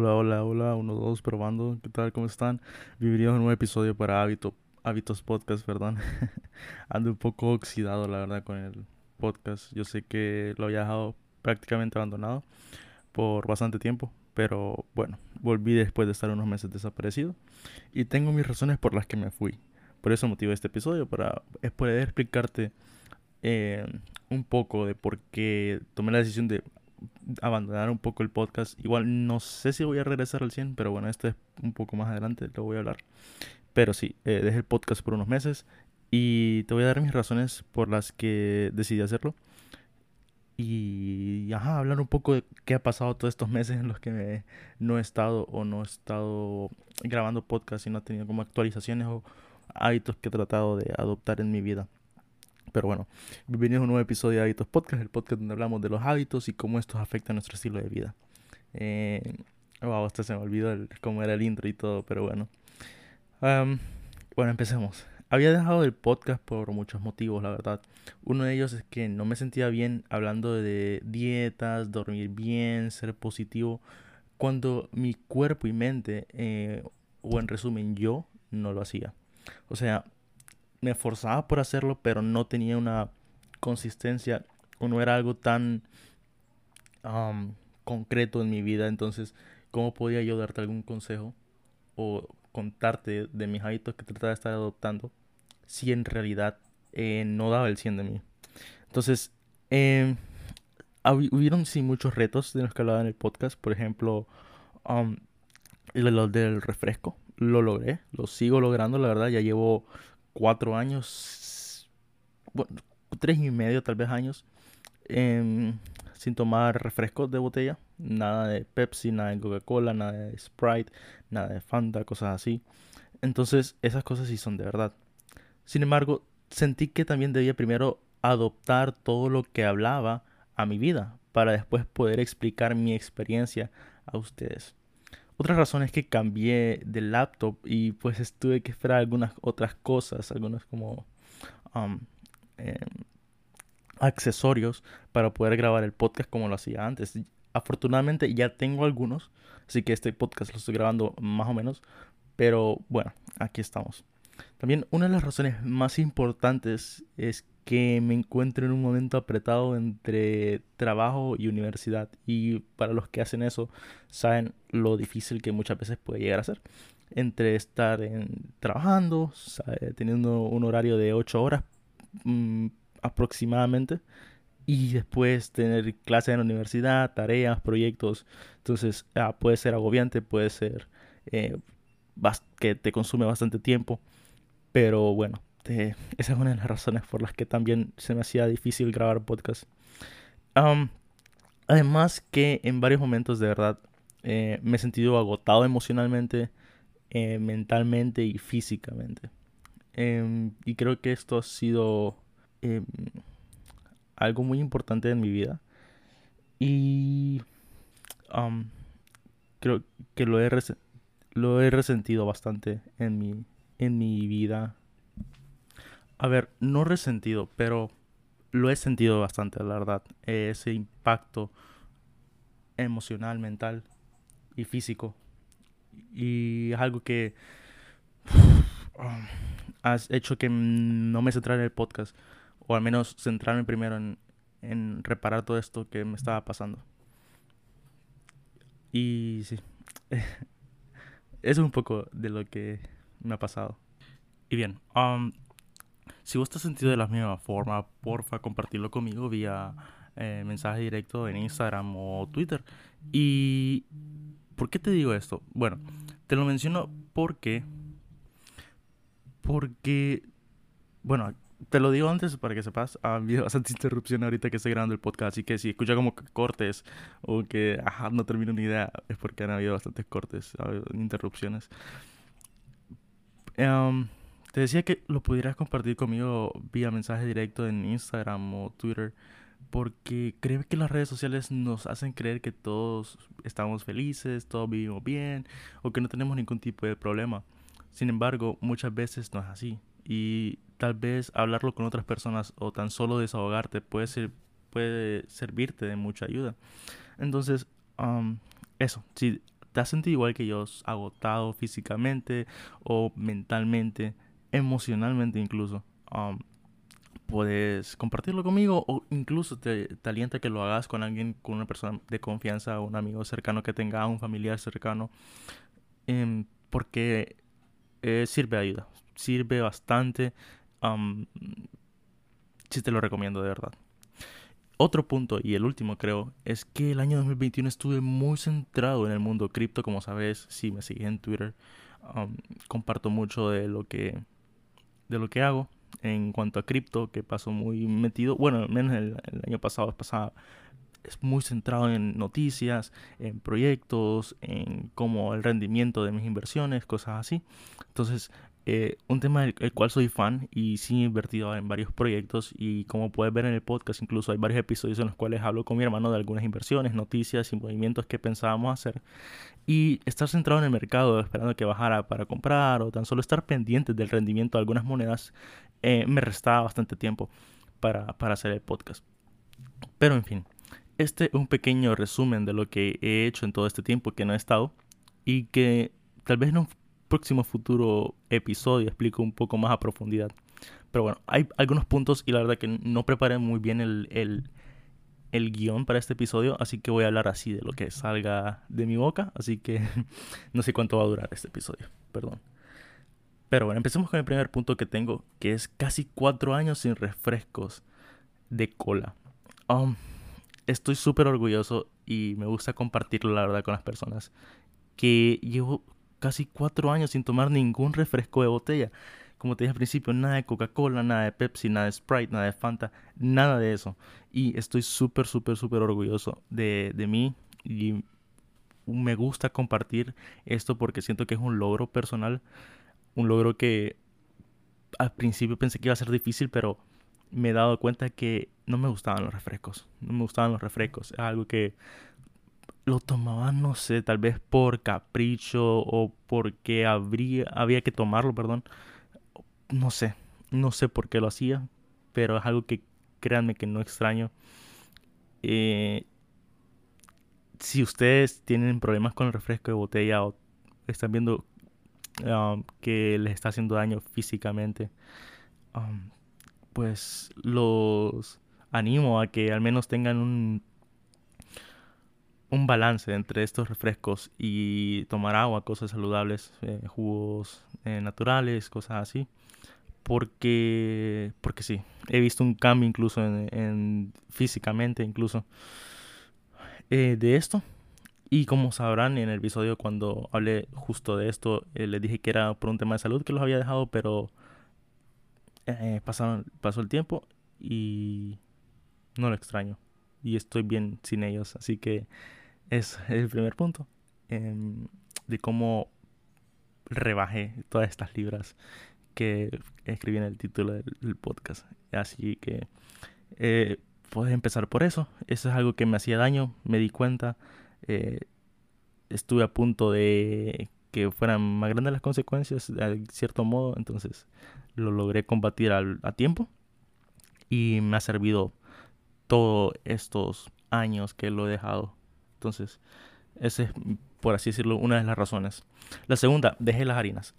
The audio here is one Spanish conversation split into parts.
Hola, hola, hola, uno, dos, probando. ¿Qué tal? ¿Cómo están? Bienvenidos a un nuevo episodio para Hábito, Hábitos Podcast, perdón. Ando un poco oxidado, la verdad, con el podcast. Yo sé que lo había dejado prácticamente abandonado por bastante tiempo, pero bueno, volví después de estar unos meses desaparecido y tengo mis razones por las que me fui. Por eso motivo este episodio, para poder explicarte eh, un poco de por qué tomé la decisión de abandonar un poco el podcast. Igual no sé si voy a regresar al 100, pero bueno, esto es un poco más adelante, lo voy a hablar. Pero sí, eh, dejé el podcast por unos meses y te voy a dar mis razones por las que decidí hacerlo. Y ajá, hablar un poco de qué ha pasado todos estos meses en los que no he estado o no he estado grabando podcast y no he tenido como actualizaciones o hábitos que he tratado de adoptar en mi vida. Pero bueno, bienvenidos a un nuevo episodio de Hábitos Podcast, el podcast donde hablamos de los hábitos y cómo estos afectan nuestro estilo de vida. Eh, wow, hasta se me olvidó cómo era el intro y todo, pero bueno. bueno, empecemos. Había dejado el podcast por muchos motivos, la verdad. Uno de ellos es que no me sentía bien hablando de dietas, dormir bien, ser positivo, cuando mi cuerpo y mente, eh, o en resumen yo, no lo hacía. O sea, me esforzaba por hacerlo, pero no tenía una consistencia o no era algo tan concreto en mi vida. Entonces, ¿cómo podía yo darte algún consejo o contarte de mis hábitos que trataba de estar adoptando si en realidad eh, no daba el 100 de mí? Entonces, eh, hubieron sí muchos retos de los que hablaba en el podcast. Por ejemplo, el del refresco. Lo logré, lo sigo logrando, la verdad. Ya llevo cuatro años, bueno, tres y medio tal vez años, em, sin tomar refrescos de botella. Nada de Pepsi, nada de Coca-Cola, nada de Sprite, nada de Fanta, cosas así. Entonces, esas cosas sí son de verdad. Sin embargo, sentí que también debía primero adoptar todo lo que hablaba a mi vida para después poder explicar mi experiencia a ustedes. Otra razón es que cambié de laptop y pues tuve que esperar algunas otras cosas, algunos como um, em, accesorios para poder grabar el podcast como lo hacía antes. Afortunadamente ya tengo algunos, así que este podcast lo estoy grabando más o menos, pero bueno, aquí estamos. También una de las razones más importantes es que me encuentro en un momento apretado entre trabajo y universidad. Y para los que hacen eso, saben lo difícil que muchas veces puede llegar a ser. Entre estar trabajando, teniendo un horario de 8 horas mm, aproximadamente, y después tener clases en la universidad, tareas, proyectos. Entonces ah, puede ser agobiante, puede ser eh, que te consume bastante tiempo. Pero bueno, esa es una de las razones por las que también se me hacía difícil grabar podcast. además que en varios momentos de verdad eh, me he sentido agotado emocionalmente, eh, mentalmente y físicamente. Em, y creo que esto ha sido em, algo muy importante en mi vida. Y creo que lo he, lo he resentido bastante en mi, en mi vida a ver, no resentido, pero lo he sentido bastante, la verdad. Ese impacto emocional, mental y físico. Y es algo que has hecho que no me centrara en el podcast. O al menos centrarme primero en, reparar todo esto que me estaba pasando. Y sí. Eso es un poco de lo que me ha pasado. Y bien, um, si vos te has sentido de la misma forma, porfa, compartirlo conmigo vía eh, mensaje directo en Instagram o Twitter. ¿Y por qué te digo esto? Bueno, te lo menciono porque... Porque... Bueno, te lo digo antes para que sepas, ha habido bastante interrupción ahorita que estoy grabando el podcast, así que si escucha como cortes o que no termino ni idea, es porque han habido bastantes cortes, interrupciones. Um, te decía que lo pudieras compartir conmigo vía mensaje directo en Instagram o Twitter, porque creo que las redes sociales nos hacen creer que todos estamos felices, todos vivimos bien o que no tenemos ningún tipo de problema. Sin embargo, muchas veces no es así. Y tal vez hablarlo con otras personas o tan solo desahogarte puede, ser, puede servirte de mucha ayuda. Entonces, eso, si te has sentido igual que yo, agotado físicamente o mentalmente, emocionalmente incluso, um, puedes compartirlo conmigo o incluso te, alienta que lo hagas con alguien, con una persona de confianza, un amigo cercano que tenga, un familiar cercano, em, porque eh, sirve ayuda, sirve bastante. Um, sí te lo recomiendo de verdad. Otro punto, y el último creo, es que el año 2021 estuve muy centrado en el mundo cripto, como sabes, si me sigues en Twitter, um, comparto mucho de lo que de lo que hago en cuanto a cripto, que paso muy metido, bueno, al menos el, año pasado, pasado es muy centrado en noticias, en proyectos, en cómo el rendimiento de mis inversiones, cosas así. Entonces, eh, un tema del cual soy fan y sí he invertido en varios proyectos y como puedes ver en el podcast incluso hay varios episodios en los cuales hablo con mi hermano de algunas inversiones, noticias y movimientos que pensábamos hacer y estar centrado en el mercado esperando que bajara para comprar o tan solo estar pendiente del rendimiento de algunas monedas eh, me restaba bastante tiempo para, para hacer el podcast. Pero en fin, este es un pequeño resumen de lo que he hecho en todo este tiempo que no he estado y que tal vez no próximo futuro episodio explico un poco más a profundidad. Pero bueno, hay algunos puntos y la verdad que no preparé muy bien el, el, el guion para este episodio, así que voy a hablar así de lo que salga de mi boca, así que no sé cuánto va a durar este episodio, perdón. Pero bueno, empecemos con el primer punto que tengo, que es casi cuatro años sin refrescos de cola. Um, estoy súper orgulloso y me gusta compartirlo, la verdad, con las personas. Que llevo casi cuatro años sin tomar ningún refresco de botella. Como te dije al principio, nada de Coca-Cola, nada de Pepsi, nada de Sprite, nada de Fanta, nada de eso. Y estoy súper, súper, súper orgulloso de, de mí y me gusta compartir esto porque siento que es un logro personal, un logro que al principio pensé que iba a ser difícil, pero me he dado cuenta que no me gustaban los refrescos, no me gustaban los refrescos, es algo que lo tomaba, no sé, tal vez por capricho o porque habría, había que tomarlo, perdón. No sé, no sé por qué lo hacía, pero es algo que créanme que no extraño. Eh, si ustedes tienen problemas con el refresco de botella o están viendo um, que les está haciendo daño físicamente, um, pues los animo a que al menos tengan un un balance entre estos refrescos y tomar agua, cosas saludables, eh, jugos eh, naturales, cosas así. Porque, porque sí, he visto un cambio incluso en, físicamente, incluso eh, de esto. Y como sabrán en el episodio cuando hablé justo de esto, les dije que era por un tema de salud que los había dejado, pero pasaron, pasó el tiempo y no lo extraño. Y estoy bien sin ellos, así que es el primer punto em, de cómo rebajé todas estas libras que escribí en el título del, podcast. Así que eh, puedes empezar por eso. Eso es algo que me hacía daño, me di cuenta. Eh, estuve a punto de que fueran más grandes las consecuencias, de cierto modo. Entonces lo logré combatir a tiempo. Y me ha servido todos estos años que lo he dejado entonces, esa es, por así decirlo, una de las razones. La segunda, dejé las harinas.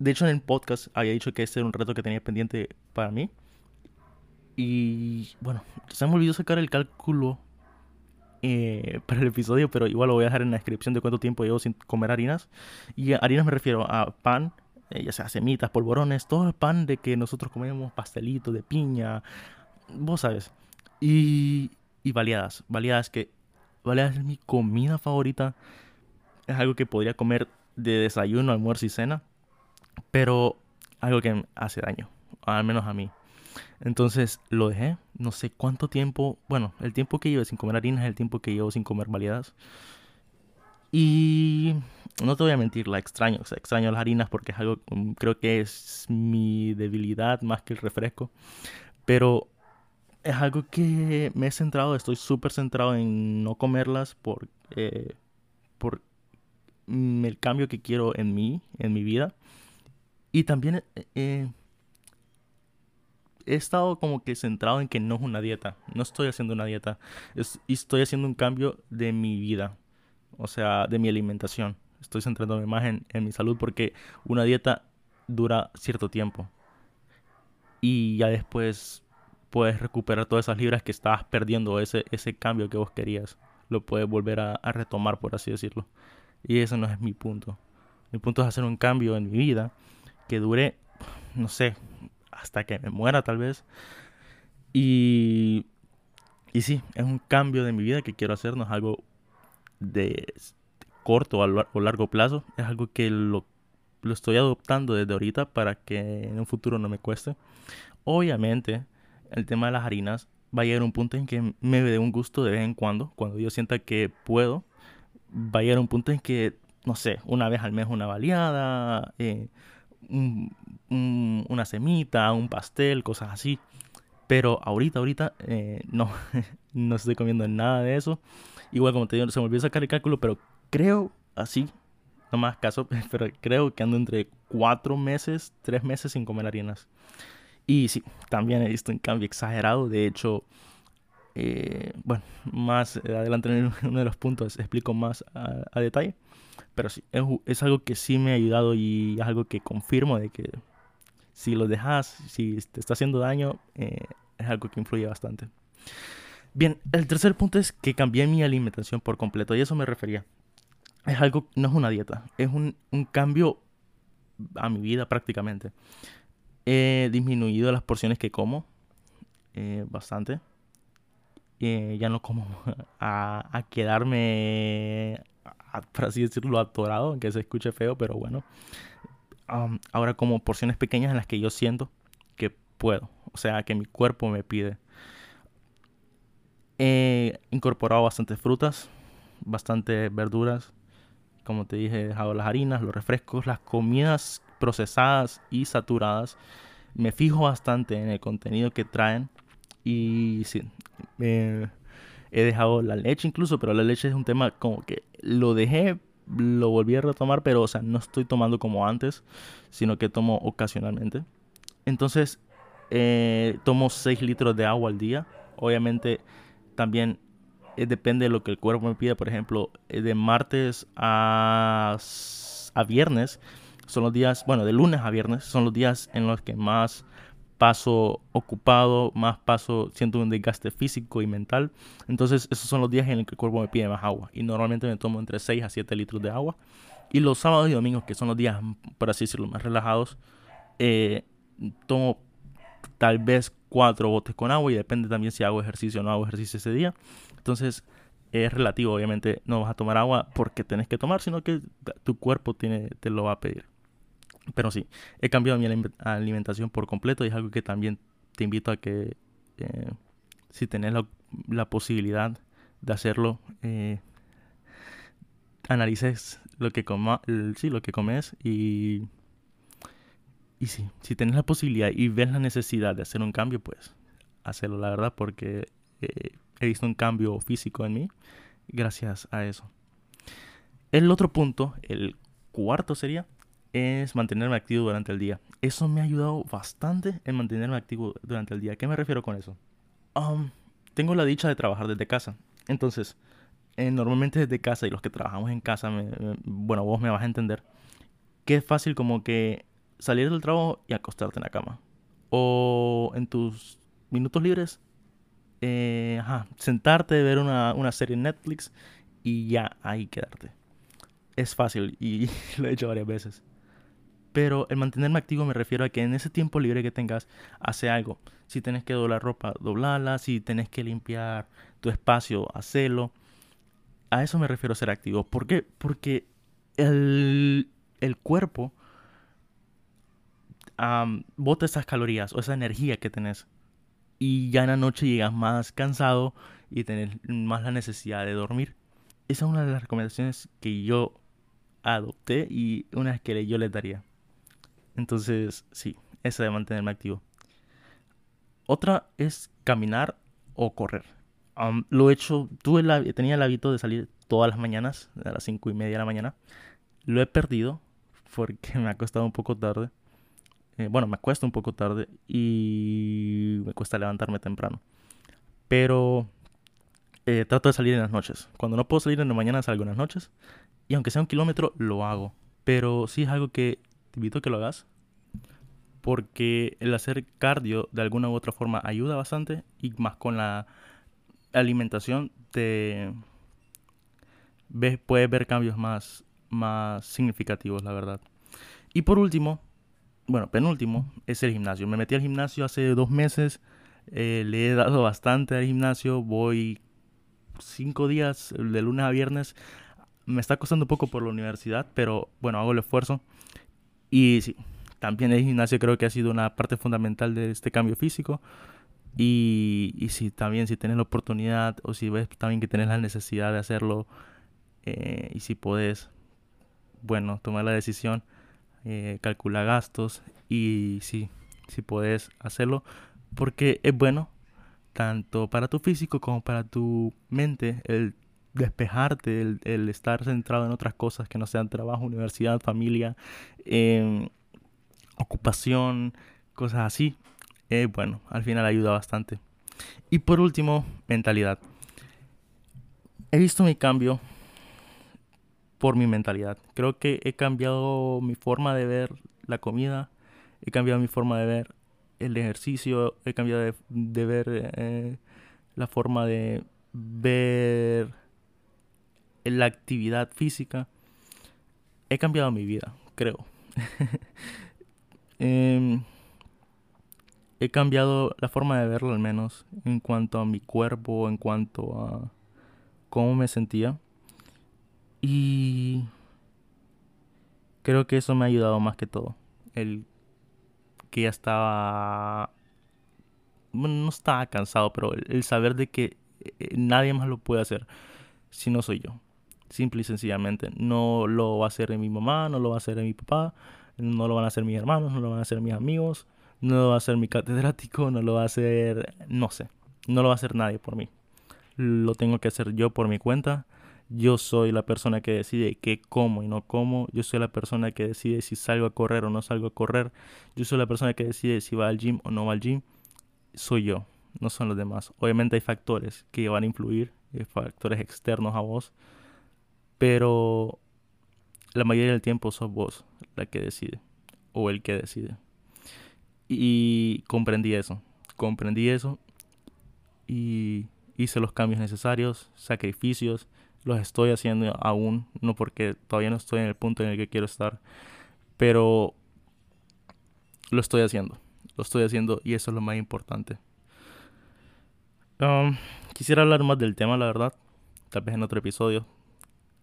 de hecho, en el podcast había dicho que este era un reto que tenía pendiente para mí. Y bueno, se me olvidó sacar el cálculo eh, para el episodio, pero igual lo voy a dejar en la descripción de cuánto tiempo llevo sin comer harinas. Y harinas me refiero a pan, eh, ya sea semitas, polvorones, todo el pan de que nosotros comemos, pastelitos de piña, vos sabes. Y, y baleadas, baleadas que vale es mi comida favorita. Es algo que podría comer de desayuno, almuerzo y cena. Pero algo que hace daño, al menos a mí. Entonces lo dejé, no sé cuánto tiempo, bueno, el tiempo que llevo sin comer harina es el tiempo que llevo sin comer variedades. Y no te voy a mentir, la extraño, o sea, extraño las harinas porque es algo, mm, creo que es mi debilidad más que el refresco. Pero es algo que me he centrado, estoy súper centrado en no comerlas por, eh, por el cambio que quiero en mí, en mi vida. Y también eh, eh, he estado como que centrado en que no es una dieta, no estoy haciendo una dieta, estoy haciendo un cambio de mi vida. o sea, de mi alimentación. Estoy centrándome más en, en mi salud porque una dieta dura cierto tiempo. Y ya después puedes recuperar todas esas libras que estabas perdiendo, ese, ese cambio que vos querías. Lo puedes volver a, retomar, por así decirlo. Y ese no es mi punto. Mi punto es hacer un cambio en mi vida que dure, no sé, hasta que me muera tal vez. Y, y sí, es un cambio de mi vida que quiero hacer, no es algo de corto o largo plazo, es algo que lo, lo estoy adoptando desde ahorita para que en un futuro no me cueste. Obviamente, el tema de las harinas va a llegar un punto en que me dé un gusto de vez en cuando, cuando yo sienta que puedo, va a llegar un punto en que, no sé, una vez al mes una baleada, eh, una semita, un pastel, cosas así. Pero ahorita, ahorita, eh, no, no estoy comiendo nada de eso. Igual como te digo, se me olvidó sacar el cálculo, pero creo así, no más caso, pero creo que ando entre cuatro meses, tres meses sin comer harinas. Y sí, también he visto un cambio exagerado. De hecho, eh, bueno, más adelante en uno de los puntos explico más a, detalle. Pero sí, es, algo que sí me ha ayudado y es algo que confirmo de que si lo dejas, si te está haciendo daño, eh, es algo que influye bastante. Bien, el tercer punto es que cambié mi alimentación por completo y eso me refería. Es algo, no es una dieta, es un, un cambio a mi vida prácticamente. He disminuido las porciones que como eh, bastante. Eh, ya no como a, quedarme, por así decirlo, atorado, aunque se escuche feo, pero bueno. ahora como porciones pequeñas en las que yo siento que puedo, o sea, que mi cuerpo me pide. He incorporado bastantes frutas, bastantes verduras. Como te dije, he dejado las harinas, los refrescos, las comidas procesadas y saturadas. Me fijo bastante en el contenido que traen y sí, he dejado la leche incluso, pero la leche es un tema como que lo dejé, lo volví a retomar, pero o sea, no estoy tomando como antes, sino que tomo ocasionalmente. Entonces, eh, tomo 6 litros de agua al día. Obviamente, también eh, depende de lo que el cuerpo me pida. Por ejemplo, eh, de martes a, a viernes son los días, bueno, de lunes a viernes son los días en los que más paso ocupado, más paso, siento un desgaste físico y mental. Entonces esos son los días en los que el cuerpo me pide más agua. Y normalmente me tomo entre 6 a 7 litros de agua. Y los sábados y domingos, que son los días, por así decirlo, más relajados, eh, tomo tal vez 4 botes con agua y depende también si hago ejercicio o no hago ejercicio ese día. Entonces es relativo, obviamente no vas a tomar agua porque tenés que tomar, sino que tu cuerpo te lo va a pedir. Pero sí, he cambiado mi alimentación por completo y es algo que también te invito a que eh, si tenés la, posibilidad de hacerlo, eh, analices lo que, coma, sí, lo que comes y, y sí, si tenés la posibilidad y ves la necesidad de hacer un cambio, pues hacerlo, la verdad, porque eh, he visto un cambio físico en mí gracias a eso. El otro punto, el cuarto sería es mantenerme activo durante el día. Eso me ha ayudado bastante en mantenerme activo durante el día. ¿Qué me refiero con eso? Um, tengo la dicha de trabajar desde casa. Entonces, eh, normalmente desde casa y los que trabajamos en casa, bueno, vos me vas a entender, que es fácil como que salir del trabajo y acostarte en la cama. O en tus minutos libres, eh, sentarte, ver una, una serie en Netflix y ya ahí quedarte. Es fácil y lo he hecho varias veces. Pero el mantenerme activo me refiero a que en ese tiempo libre que tengas, hace algo. Si tenés que doblar ropa, doblala. Si tenés que limpiar tu espacio, hacelo. A eso me refiero a ser activo. ¿Por qué? Porque el, el cuerpo bota esas calorías o esa energía que tenés. Y ya en la noche llegas más cansado y tenés más la necesidad de dormir. Esa es una de las recomendaciones que yo adopté y una que yo les daría. Entonces, sí, esa de mantenerme activo. Otra es caminar o correr. lo he hecho, tuve tenía el hábito de salir todas las mañanas, a las cinco y media de la mañana. Lo he perdido porque me ha costado un poco tarde. Eh, bueno, me cuesta un poco tarde y me cuesta levantarme temprano. Pero eh, trato de salir en las noches. Cuando no puedo salir en la mañana, salgo en las noches. Y aunque sea un kilómetro, lo hago. Pero sí es algo que te invito a que lo hagas. Porque el hacer cardio de alguna u otra forma ayuda bastante. Y más con la alimentación te ves, puedes ver cambios más, más significativos, la verdad. Y por último, bueno, penúltimo, es el gimnasio. Me metí al gimnasio hace dos meses. Eh, le he dado bastante al gimnasio. Voy cinco días de lunes a viernes. Me está costando un poco por la universidad, pero bueno, hago el esfuerzo. Y sí, también el gimnasio creo que ha sido una parte fundamental de este cambio físico. Y, si también si tienes la oportunidad o si ves también que tienes la necesidad de hacerlo eh, y si puedes, bueno, tomar la decisión, eh, calcula gastos y si, si puedes hacerlo porque es bueno tanto para tu físico como para tu mente el despejarte, el, estar centrado en otras cosas que no sean trabajo, universidad, familia, em, ocupación, cosas así. Eh, bueno, al final ayuda bastante. Y por último, mentalidad. He visto mi cambio por mi mentalidad. Creo que he cambiado mi forma de ver la comida, he cambiado mi forma de ver el ejercicio, he cambiado de, ver eh, la forma de ver la actividad física. He cambiado mi vida, creo. Em, he cambiado la forma de verlo al menos en cuanto a mi cuerpo, en cuanto a cómo me sentía. Y creo que eso me ha ayudado más que todo. El que ya estaba, bueno, no estaba cansado, pero el, saber de que eh, nadie más lo puede hacer si no soy yo. Simple y sencillamente. No lo va a hacer mi mamá, no lo va a hacer mi papá, no lo van a hacer mis hermanos, no lo van a hacer mis amigos, no lo va a hacer mi catedrático, no lo va a hacer, no sé, no lo va a hacer nadie por mí. Lo tengo que hacer yo por mi cuenta yo soy la persona que decide qué como y no como. Yo soy la persona que decide si salgo a correr o no salgo a correr. Yo soy la persona que decide si va al gym o no va al gym. Soy yo, no son los demás. Obviamente hay factores que van a influir, hay factores externos a vos. Pero la mayoría del tiempo sos vos la que decide o el que decide. Y comprendí eso. Comprendí eso y hice los cambios necesarios, sacrificios los estoy haciendo aún, no porque todavía no estoy en el punto en el que quiero estar, pero lo estoy haciendo, lo estoy haciendo y eso es lo más importante. Um, quisiera hablar más del tema, la verdad, tal vez en otro episodio.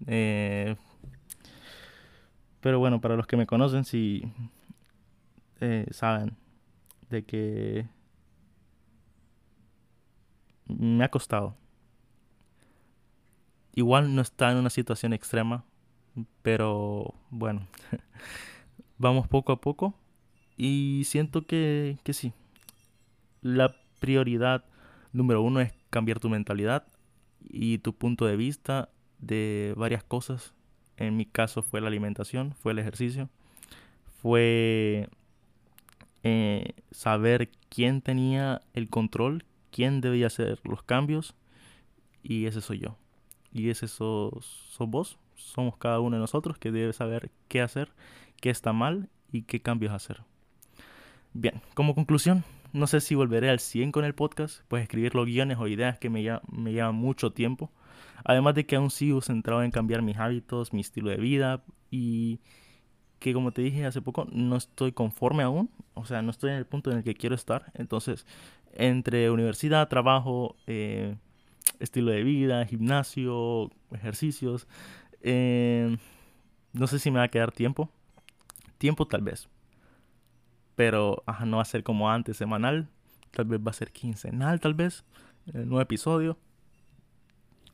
Eh, pero bueno, para los que me conocen, si eh, saben de que me ha costado Igual no está en una situación extrema, pero bueno, vamos poco a poco y siento que, que sí. La prioridad número uno es cambiar tu mentalidad y tu punto de vista de varias cosas. En mi caso fue la alimentación, fue el ejercicio, fue eh, saber quién tenía el control, quién debía hacer los cambios y ese soy yo y ese sos, vos, somos cada uno de nosotros que debe saber qué hacer, qué está mal y qué cambios hacer. Bien, como conclusión, no sé si volveré al 100 con el podcast, pues escribir los guiones o ideas que me, me llevan mucho tiempo. Además de que aún sigo centrado en cambiar mis hábitos, mi estilo de vida y que como te dije hace poco, no estoy conforme aún, o sea, no estoy en el punto en el que quiero estar. Entonces, entre universidad, trabajo, eh, estilo de vida, gimnasio, ejercicios. Eh, no sé si me va a quedar tiempo. Tiempo tal vez. Pero no va a ser como antes, semanal. Tal vez va a ser quincenal, tal vez. El nuevo episodio.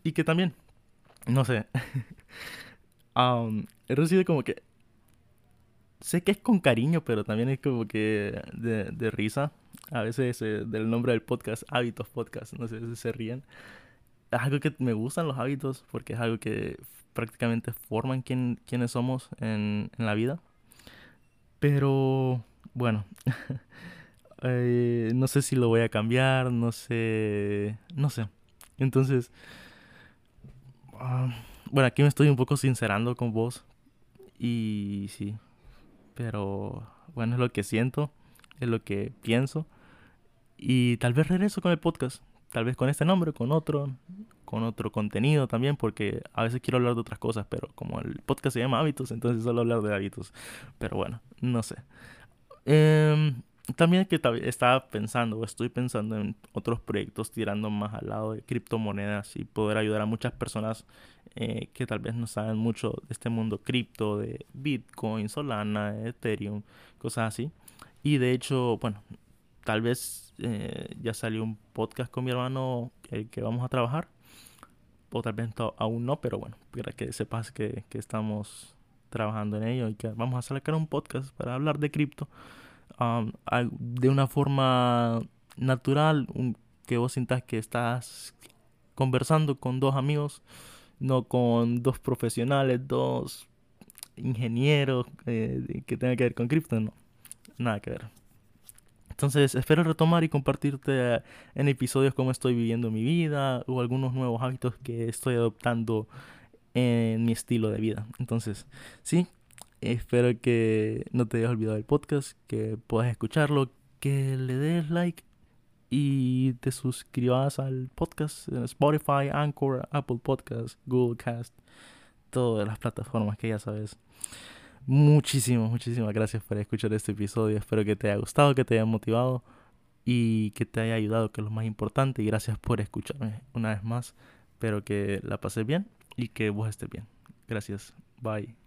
Y que también, no sé. um, he recibido como que... Sé que es con cariño, pero también es como que de, de risa. A veces eh, del nombre del podcast, Hábitos Podcast. No sé si se ríen es algo que me gustan los hábitos porque es algo que prácticamente forman quién, quiénes somos en, en, la vida. Pero bueno, eh, no sé si lo voy a cambiar, no sé, no sé. Entonces, ah, bueno, aquí me estoy un poco sincerando con vos. Y sí, pero bueno, es lo que siento, es lo que pienso. Y tal vez regreso con el podcast, tal vez con este nombre, con otro, con otro contenido también, porque a veces quiero hablar de otras cosas, pero como el podcast se llama hábitos, entonces solo hablar de hábitos. Pero bueno, no sé. Eh, también que estaba pensando estoy pensando en otros proyectos tirando más al lado de criptomonedas y poder ayudar a muchas personas eh, que tal vez no saben mucho de este mundo cripto, de Bitcoin, Solana, Ethereum, cosas así. Y de hecho, bueno, tal vez eh, ya salió un podcast con mi hermano el que vamos a trabajar. O tal vez aún no, pero bueno, para que sepas que, que estamos trabajando en ello y que vamos a sacar un podcast para hablar de cripto de una forma natural, que vos sintas que estás conversando con dos amigos, no con dos profesionales, dos ingenieros eh, que tengan que ver con cripto, no, nada que ver. Entonces espero retomar y compartirte en episodios cómo estoy viviendo mi vida o algunos nuevos hábitos que estoy adoptando en mi estilo de vida. Entonces, sí, Espero que no te hayas olvidado del podcast, que puedas escucharlo, que le des like y te suscribas al podcast en Spotify, Anchor, Apple Podcasts, Google Cast, todas las plataformas que ya sabes. Muchísimas, muchísimas gracias por escuchar este episodio. Espero que te haya gustado, que te haya motivado y que te haya ayudado, que es lo más importante. Y gracias por escucharme una vez más. Espero que la pases bien y que vos estés bien. Gracias. Bye.